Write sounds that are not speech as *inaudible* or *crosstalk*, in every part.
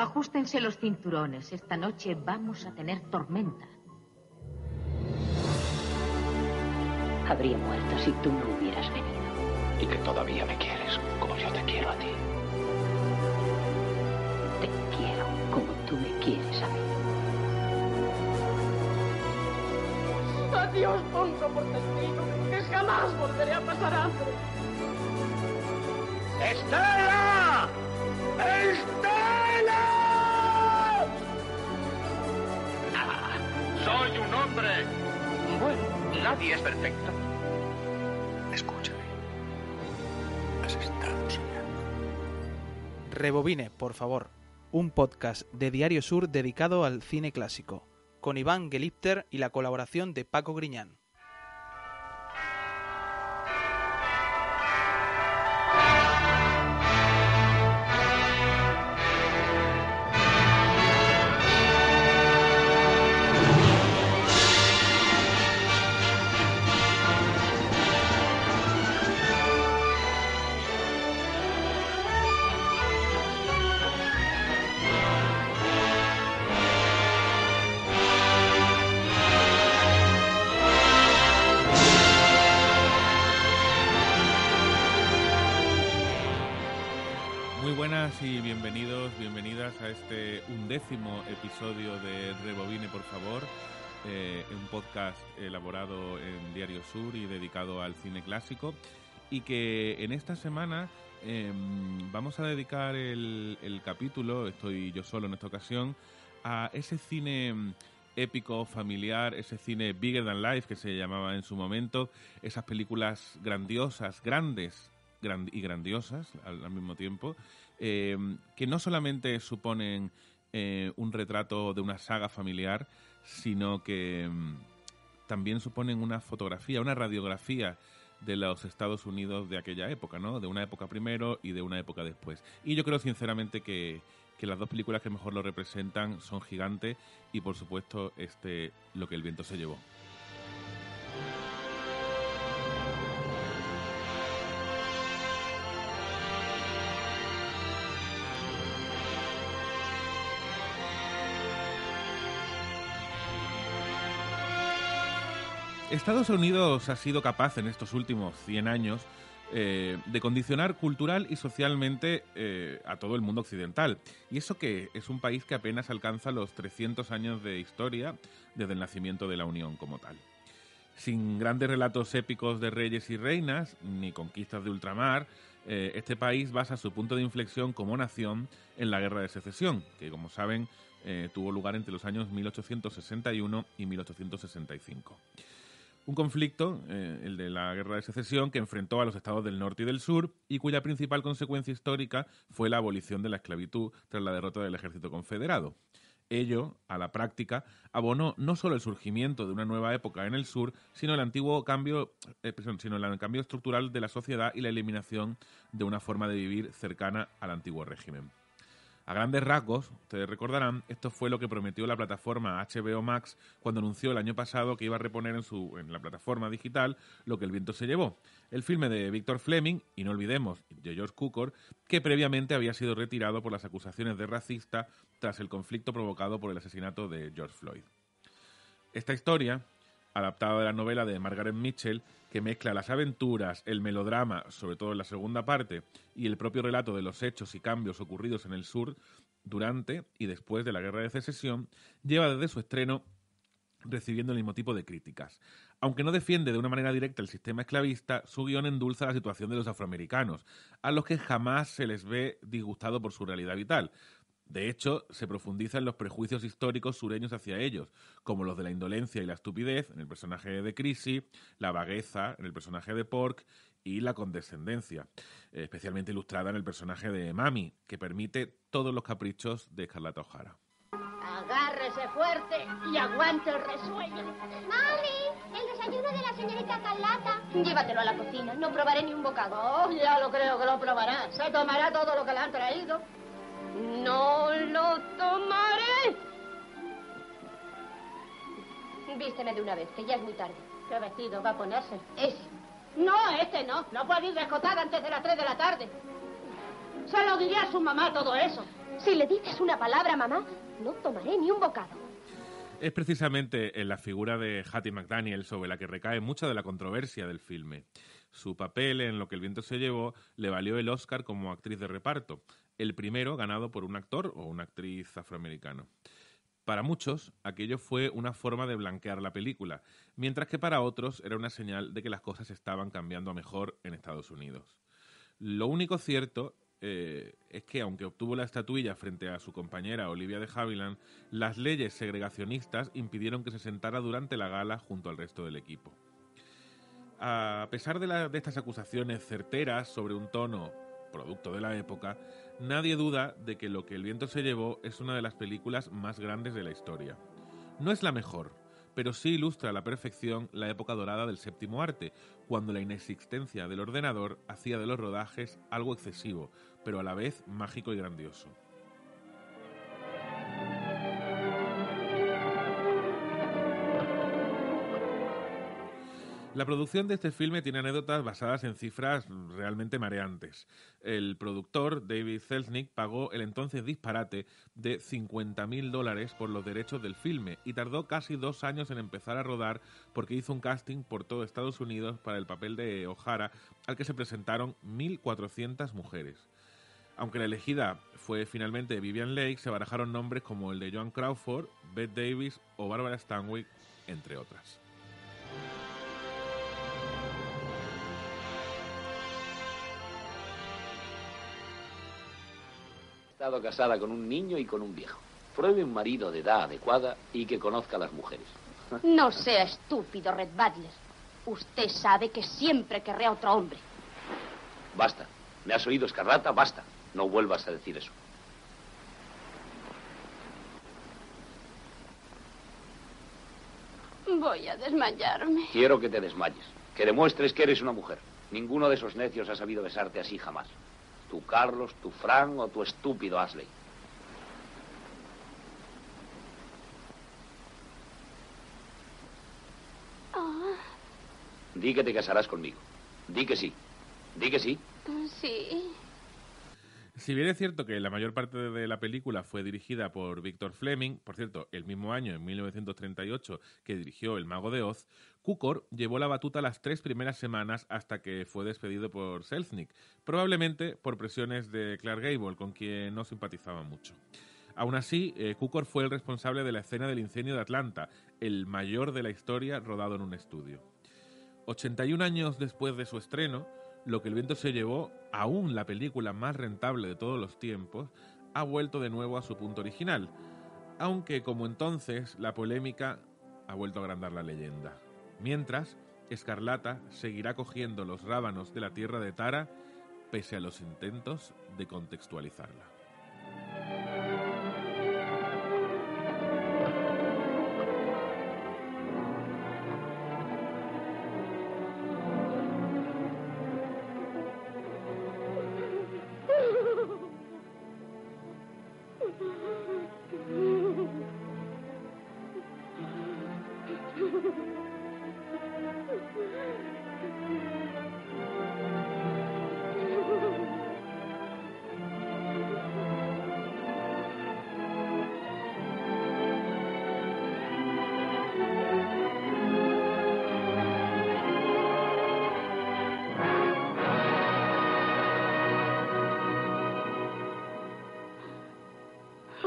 Ajustense los cinturones. Esta noche vamos a tener tormenta. Habría muerto si tú no hubieras venido. Y que todavía me quieres como yo te quiero a ti. Te quiero como tú me quieres a mí. Adiós, pongo por testigo que jamás volveré a pasar hambre. ¡Estela! ¡Estela! Soy un hombre. Bueno, nadie es perfecto. Escúchame. Has estado soñando. Rebobine, por favor. Un podcast de Diario Sur dedicado al cine clásico, con Iván Gelipter y la colaboración de Paco Griñán. Buenas y bienvenidos, bienvenidas a este undécimo episodio de Rebobine, por favor, eh, un podcast elaborado en Diario Sur y dedicado al cine clásico. Y que en esta semana eh, vamos a dedicar el, capítulo, estoy yo solo en esta ocasión, a ese cine épico, familiar, ese cine bigger than life que se llamaba en su momento, esas películas grandiosas, grandes y grandiosas al, al mismo tiempo, eh, que no solamente suponen eh, un retrato de una saga familiar, sino que mm, también suponen una fotografía, una radiografía de los Estados Unidos de aquella época, ¿no? De una época primero y de una época después. Y yo creo sinceramente que, que las dos películas que mejor lo representan son Gigante y por supuesto este Lo que el viento se llevó. Estados Unidos ha sido capaz en estos últimos 100 años eh, de condicionar cultural y socialmente eh, a todo el mundo occidental. Y eso que es un país que apenas alcanza los 300 años de historia desde el nacimiento de la Unión como tal. Sin grandes relatos épicos de reyes y reinas, ni conquistas de ultramar, eh, este país basa su punto de inflexión como nación en la Guerra de Secesión, que como saben tuvo lugar entre los años 1861 y 1865. Un conflicto, eh, el de la Guerra de Secesión, que enfrentó a los estados del norte y del sur y cuya principal consecuencia histórica fue la abolición de la esclavitud tras la derrota del ejército confederado. Ello, a la práctica, abonó no solo el surgimiento de una nueva época en el sur, sino el antiguo cambio, eh, sino el cambio estructural de la sociedad y la eliminación de una forma de vivir cercana al antiguo régimen. A grandes rasgos, ustedes recordarán, esto fue lo que prometió la plataforma HBO Max cuando anunció el año pasado que iba a reponer en, su, en la plataforma digital lo que el viento se llevó. El filme de Victor Fleming, y no olvidemos, de George Cukor, que previamente había sido retirado por las acusaciones de racista tras el conflicto provocado por el asesinato de George Floyd. Esta historia, adaptada de la novela de Margaret Mitchell, que mezcla las aventuras, el melodrama, sobre todo en la segunda parte, y el propio relato de los hechos y cambios ocurridos en el sur durante y después de la Guerra de Secesión, lleva desde su estreno recibiendo el mismo tipo de críticas. Aunque no defiende de una manera directa el sistema esclavista, su guion endulza la situación de los afroamericanos, a los que jamás se les ve disgustado por su realidad vital. De hecho, se profundiza en los prejuicios históricos sureños hacia ellos, como los de la indolencia y la estupidez en el personaje de Chrissy, la vagueza en el personaje de Pork y la condescendencia, especialmente ilustrada en el personaje de Mami, que permite todos los caprichos de Escarlata O'Hara. Agárrese fuerte y aguante el resuello. ¡Mami! El desayuno de la señorita Carlata. Llévatelo a la cocina, no probaré ni un bocado. Oh, ya lo creo que lo probará. Se tomará todo lo que le han traído. No lo tomaré. Vísteme de una vez, que ya es muy tarde. ¿Qué vestido va a ponerse? Ese. No, este no. No puede ir descotada antes de las 3 de la tarde. Se lo diré a su mamá todo eso. Si le dices una palabra, mamá, no tomaré ni un bocado. Es precisamente en la figura de Hattie McDaniel sobre la que recae mucha de la controversia del filme. Su papel en Lo que el viento se llevó le valió el Oscar como actriz de reparto, el primero ganado por un actor o una actriz afroamericano. Para muchos, aquello fue una forma de blanquear la película, mientras que para otros era una señal de que las cosas estaban cambiando a mejor en Estados Unidos. Lo único cierto eh, es que, aunque obtuvo la estatuilla frente a su compañera Olivia de Havilland, las leyes segregacionistas impidieron que se sentara durante la gala junto al resto del equipo. A pesar de, de estas acusaciones certeras sobre un tono producto de la época, nadie duda de que Lo que el viento se llevó es una de las películas más grandes de la historia. No es la mejor, pero sí ilustra a la perfección la época dorada del séptimo arte, cuando la inexistencia del ordenador hacía de los rodajes algo excesivo, pero a la vez mágico y grandioso. La producción de este filme tiene anécdotas basadas en cifras realmente mareantes. El productor, David Selznick, pagó el entonces disparate de 50.000 dólares por los derechos del filme y tardó casi dos años en empezar a rodar porque hizo un casting por todo Estados Unidos para el papel de O'Hara, al que se presentaron 1.400 mujeres. Aunque la elegida fue finalmente Vivian Lake, se barajaron nombres como el de Joan Crawford, Beth Davis o Barbara Stanwyck, entre otras. Estado casada con un niño y con un viejo. Pruebe un marido de edad adecuada y que conozca a las mujeres. *laughs* No sea estúpido, Red Butler. Usted sabe que siempre querré a otro hombre. Basta. ¿Me has oído, Escarlata? Basta. No vuelvas a decir eso. Voy a desmayarme. Quiero que te desmayes. Que demuestres que eres una mujer. Ninguno de esos necios ha sabido besarte así jamás. Tu Carlos, tu Fran o tu estúpido Ashley. Oh, Di que te casarás conmigo. Di que sí. Di que sí. sí. Si bien es cierto que la mayor parte de la película fue dirigida por Victor Fleming, por cierto, el mismo año, en 1938, que dirigió El Mago de Oz, Cukor llevó la batuta las tres primeras semanas hasta que fue despedido por Selznick, probablemente por presiones de Clark Gable, con quien no simpatizaba mucho. Aún así, eh, fue el responsable de la escena del incendio de Atlanta, el mayor de la historia rodado en un estudio. 81 años después de su estreno, Lo que el viento se llevó, aún la película más rentable de todos los tiempos, ha vuelto de nuevo a su punto original, aunque como entonces la polémica ha vuelto a agrandar la leyenda. Mientras, Escarlata seguirá cogiendo los rábanos de la tierra de Tara pese a los intentos de contextualizarla.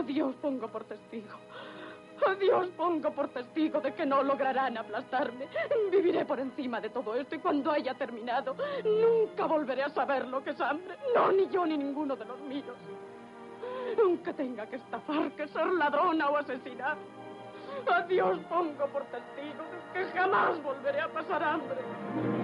A Dios pongo por testigo. A Dios pongo por testigo de que no lograrán aplastarme. Viviré por encima de todo esto y cuando haya terminado, nunca volveré a saber lo que es hambre. No, ni yo ni ninguno de los míos. Aunque tenga que estafar, que ser ladrona o asesinar. A Dios pongo por testigo de que jamás volveré a pasar hambre.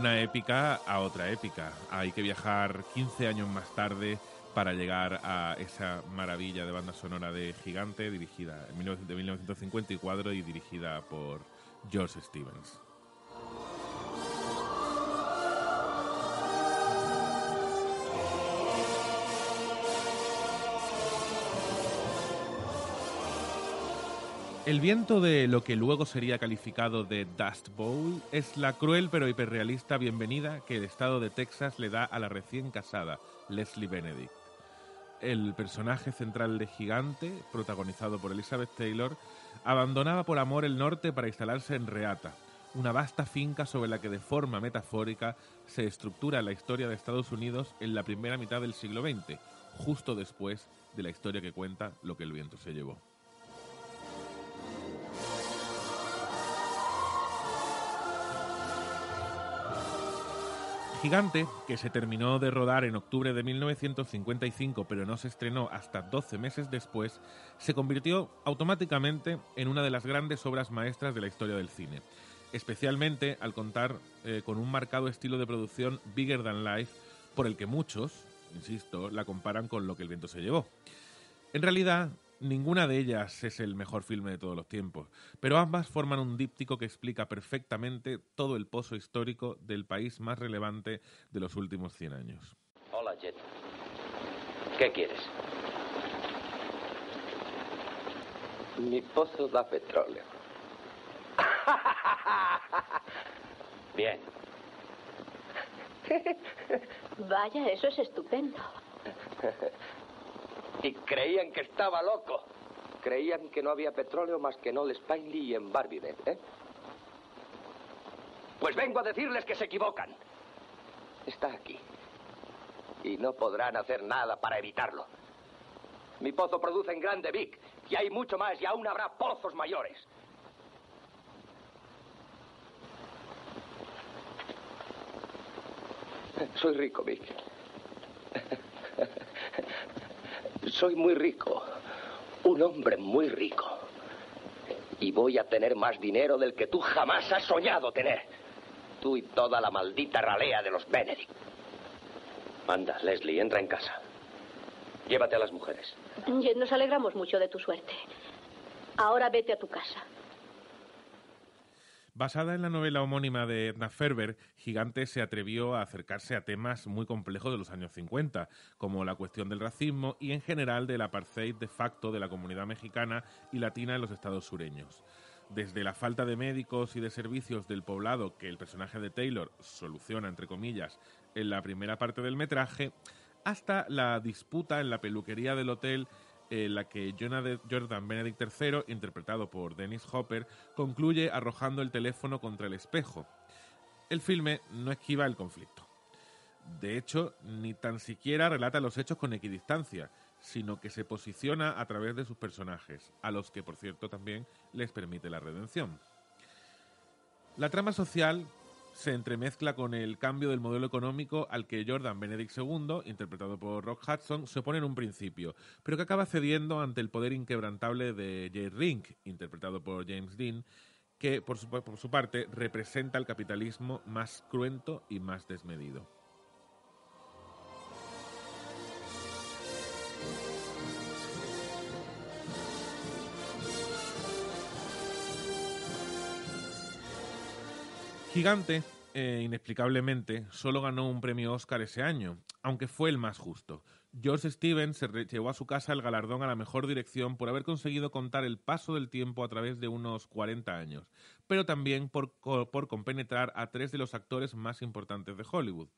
Una épica a otra épica. Hay que viajar 15 años más tarde para llegar a esa maravilla de banda sonora de Gigante, dirigida en 1954 y dirigida por George Stevens. El viento de lo que luego sería calificado de Dust Bowl es la cruel pero hiperrealista bienvenida que el estado de Texas le da a la recién casada Leslie Benedict. El personaje central de Gigante, protagonizado por Elizabeth Taylor, abandonaba por amor el norte para instalarse en Reata, una vasta finca sobre la que de forma metafórica se estructura la historia de Estados Unidos en la primera mitad del siglo XX, justo después de la historia que cuenta lo que el viento se llevó. Gigante, que se terminó de rodar en octubre de 1955 pero no se estrenó hasta 12 meses después, se convirtió automáticamente en una de las grandes obras maestras de la historia del cine, especialmente al contar eh, con un marcado estilo de producción bigger than life por el que muchos, insisto, la comparan con lo que el viento se llevó. En realidad, Ninguna de ellas es el mejor filme de todos los tiempos, pero ambas forman un díptico que explica perfectamente todo el pozo histórico del país más relevante de los últimos 100 años. Hola, Jet. ¿Qué quieres? Mi pozo da petróleo. *laughs* Bien. *laughs* Vaya, eso es estupendo. *laughs* Y creían que estaba loco. Creían que no había petróleo más que en Old Spineley y en Barbie, ¿eh? Pues vengo a decirles que se equivocan. Está aquí. Y no podrán hacer nada para evitarlo. Mi pozo produce en Grande Vic. Y hay mucho más y aún habrá pozos mayores. Soy rico, Vic. Soy muy rico. Un hombre muy rico. Y voy a tener más dinero del que tú jamás has soñado tener. Tú y toda la maldita ralea de los Benedict. Anda, Leslie, entra en casa. Llévate a las mujeres. Nos alegramos mucho de tu suerte. Ahora vete a tu casa. Basada en la novela homónima de Edna Ferber, Gigante se atrevió a acercarse a temas muy complejos de los años 50, como la cuestión del racismo y en general del apartheid de facto de la comunidad mexicana y latina en los estados sureños. Desde la falta de médicos y de servicios del poblado que el personaje de Taylor soluciona, entre comillas, en la primera parte del metraje, hasta la disputa en la peluquería del hotel en la que Jordan Benedict III, interpretado por Dennis Hopper, concluye arrojando el teléfono contra el espejo. El filme no esquiva el conflicto. De hecho, ni tan siquiera relata los hechos con equidistancia, sino que se posiciona a través de sus personajes, a los que, por cierto, también les permite la redención. La trama social se entremezcla con el cambio del modelo económico al que Jordan Benedict II, interpretado por Rock Hudson, se opone en un principio, pero que acaba cediendo ante el poder inquebrantable de Jay Rink, interpretado por James Dean, que por su, por su parte representa el capitalismo más cruento y más desmedido. Gigante, eh, inexplicablemente, solo ganó un premio Oscar ese año, aunque fue el más justo. George Stevens se llevó a su casa el galardón a la mejor dirección por haber conseguido contar el paso del tiempo a través de unos 40 años, pero también por, por compenetrar a tres de los actores más importantes de Hollywood.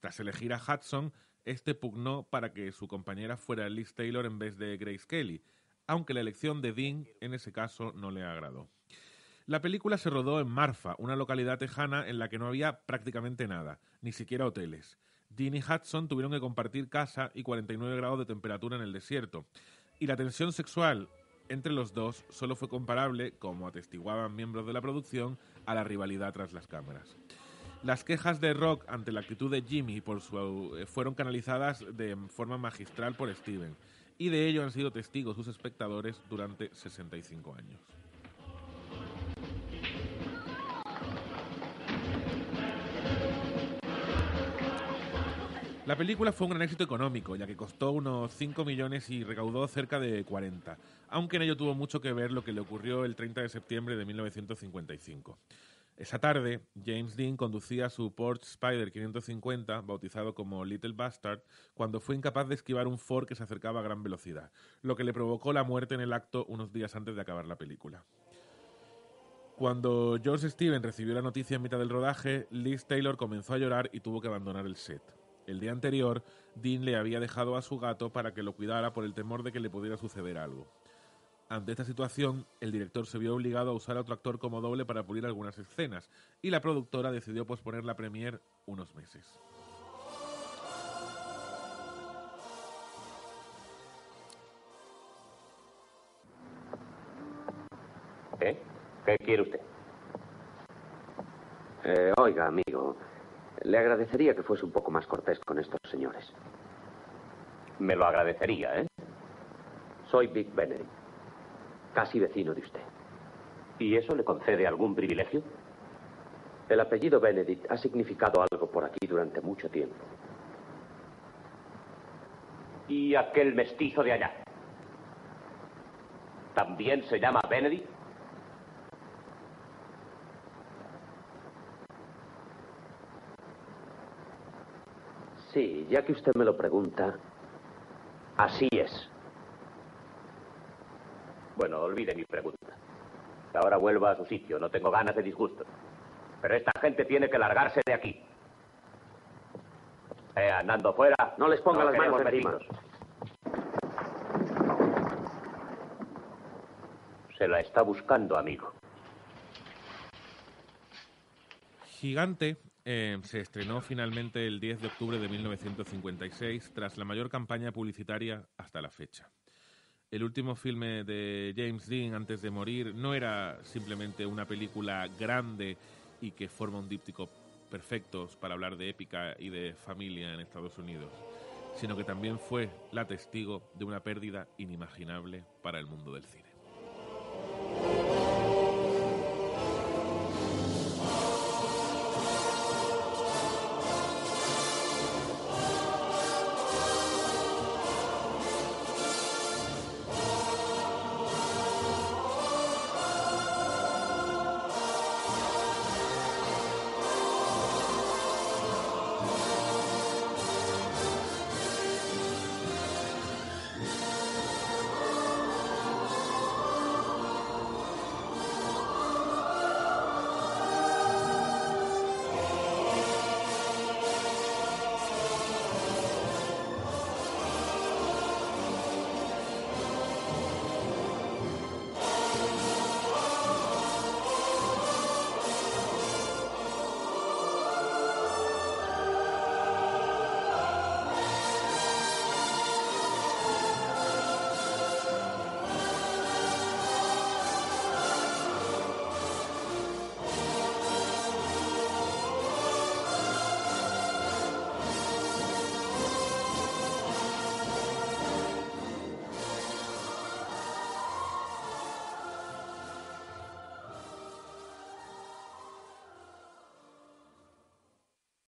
Tras elegir a Hudson, este pugnó para que su compañera fuera Liz Taylor en vez de Grace Kelly, aunque la elección de Dean en ese caso no le agradó. La película se rodó en Marfa, una localidad tejana en la que no había prácticamente nada, ni siquiera hoteles. Dean y Hudson tuvieron que compartir casa y 49 grados de temperatura en el desierto. Y la tensión sexual entre los dos solo fue comparable, como atestiguaban miembros de la producción, a la rivalidad tras las cámaras. Las quejas de Rock ante la actitud de Jimmy por su, eh, fueron canalizadas de forma magistral por Steven, y de ello han sido testigos sus espectadores durante 65 años. La película fue un gran éxito económico, ya que costó unos 5 millones y recaudó cerca de 40, aunque en ello tuvo mucho que ver lo que le ocurrió el 30 de septiembre de 1955. Esa tarde, James Dean conducía su Porsche Spider 550, bautizado como Little Bastard, cuando fue incapaz de esquivar un Ford que se acercaba a gran velocidad, lo que le provocó la muerte en el acto unos días antes de acabar la película. Cuando George Steven recibió la noticia en mitad del rodaje, Liz Taylor comenzó a llorar y tuvo que abandonar el set. El día anterior, Dean le había dejado a su gato para que lo cuidara por el temor de que le pudiera suceder algo. Ante esta situación, el director se vio obligado a usar a otro actor como doble para pulir algunas escenas, y la productora decidió posponer la premiere unos meses. ¿Eh? ¿Qué quiere usted? Eh, oiga, amigo, le agradecería que fuese un poco más cortés con estos señores. Me lo agradecería, ¿eh? Soy Big Benedict, casi vecino de usted. ¿Y eso le concede algún privilegio? El apellido Benedict ha significado algo por aquí durante mucho tiempo. ¿Y aquel mestizo de allá? ¿También se llama Benedict? Sí, ya que usted me lo pregunta, así es. Bueno, olvide mi pregunta. Ahora vuelva a su sitio, no tengo ganas de disgusto. Pero esta gente tiene que largarse de aquí. Eh, andando fuera. No les ponga no las manos encima. Se la está buscando, amigo. Gigante eh, se estrenó finalmente el 10 de octubre de 1956 tras la mayor campaña publicitaria hasta la fecha. El último filme de James Dean antes de morir no era simplemente una película grande y que forma un díptico perfecto para hablar de épica y de familia en Estados Unidos, sino que también fue la testigo de una pérdida inimaginable para el mundo del cine.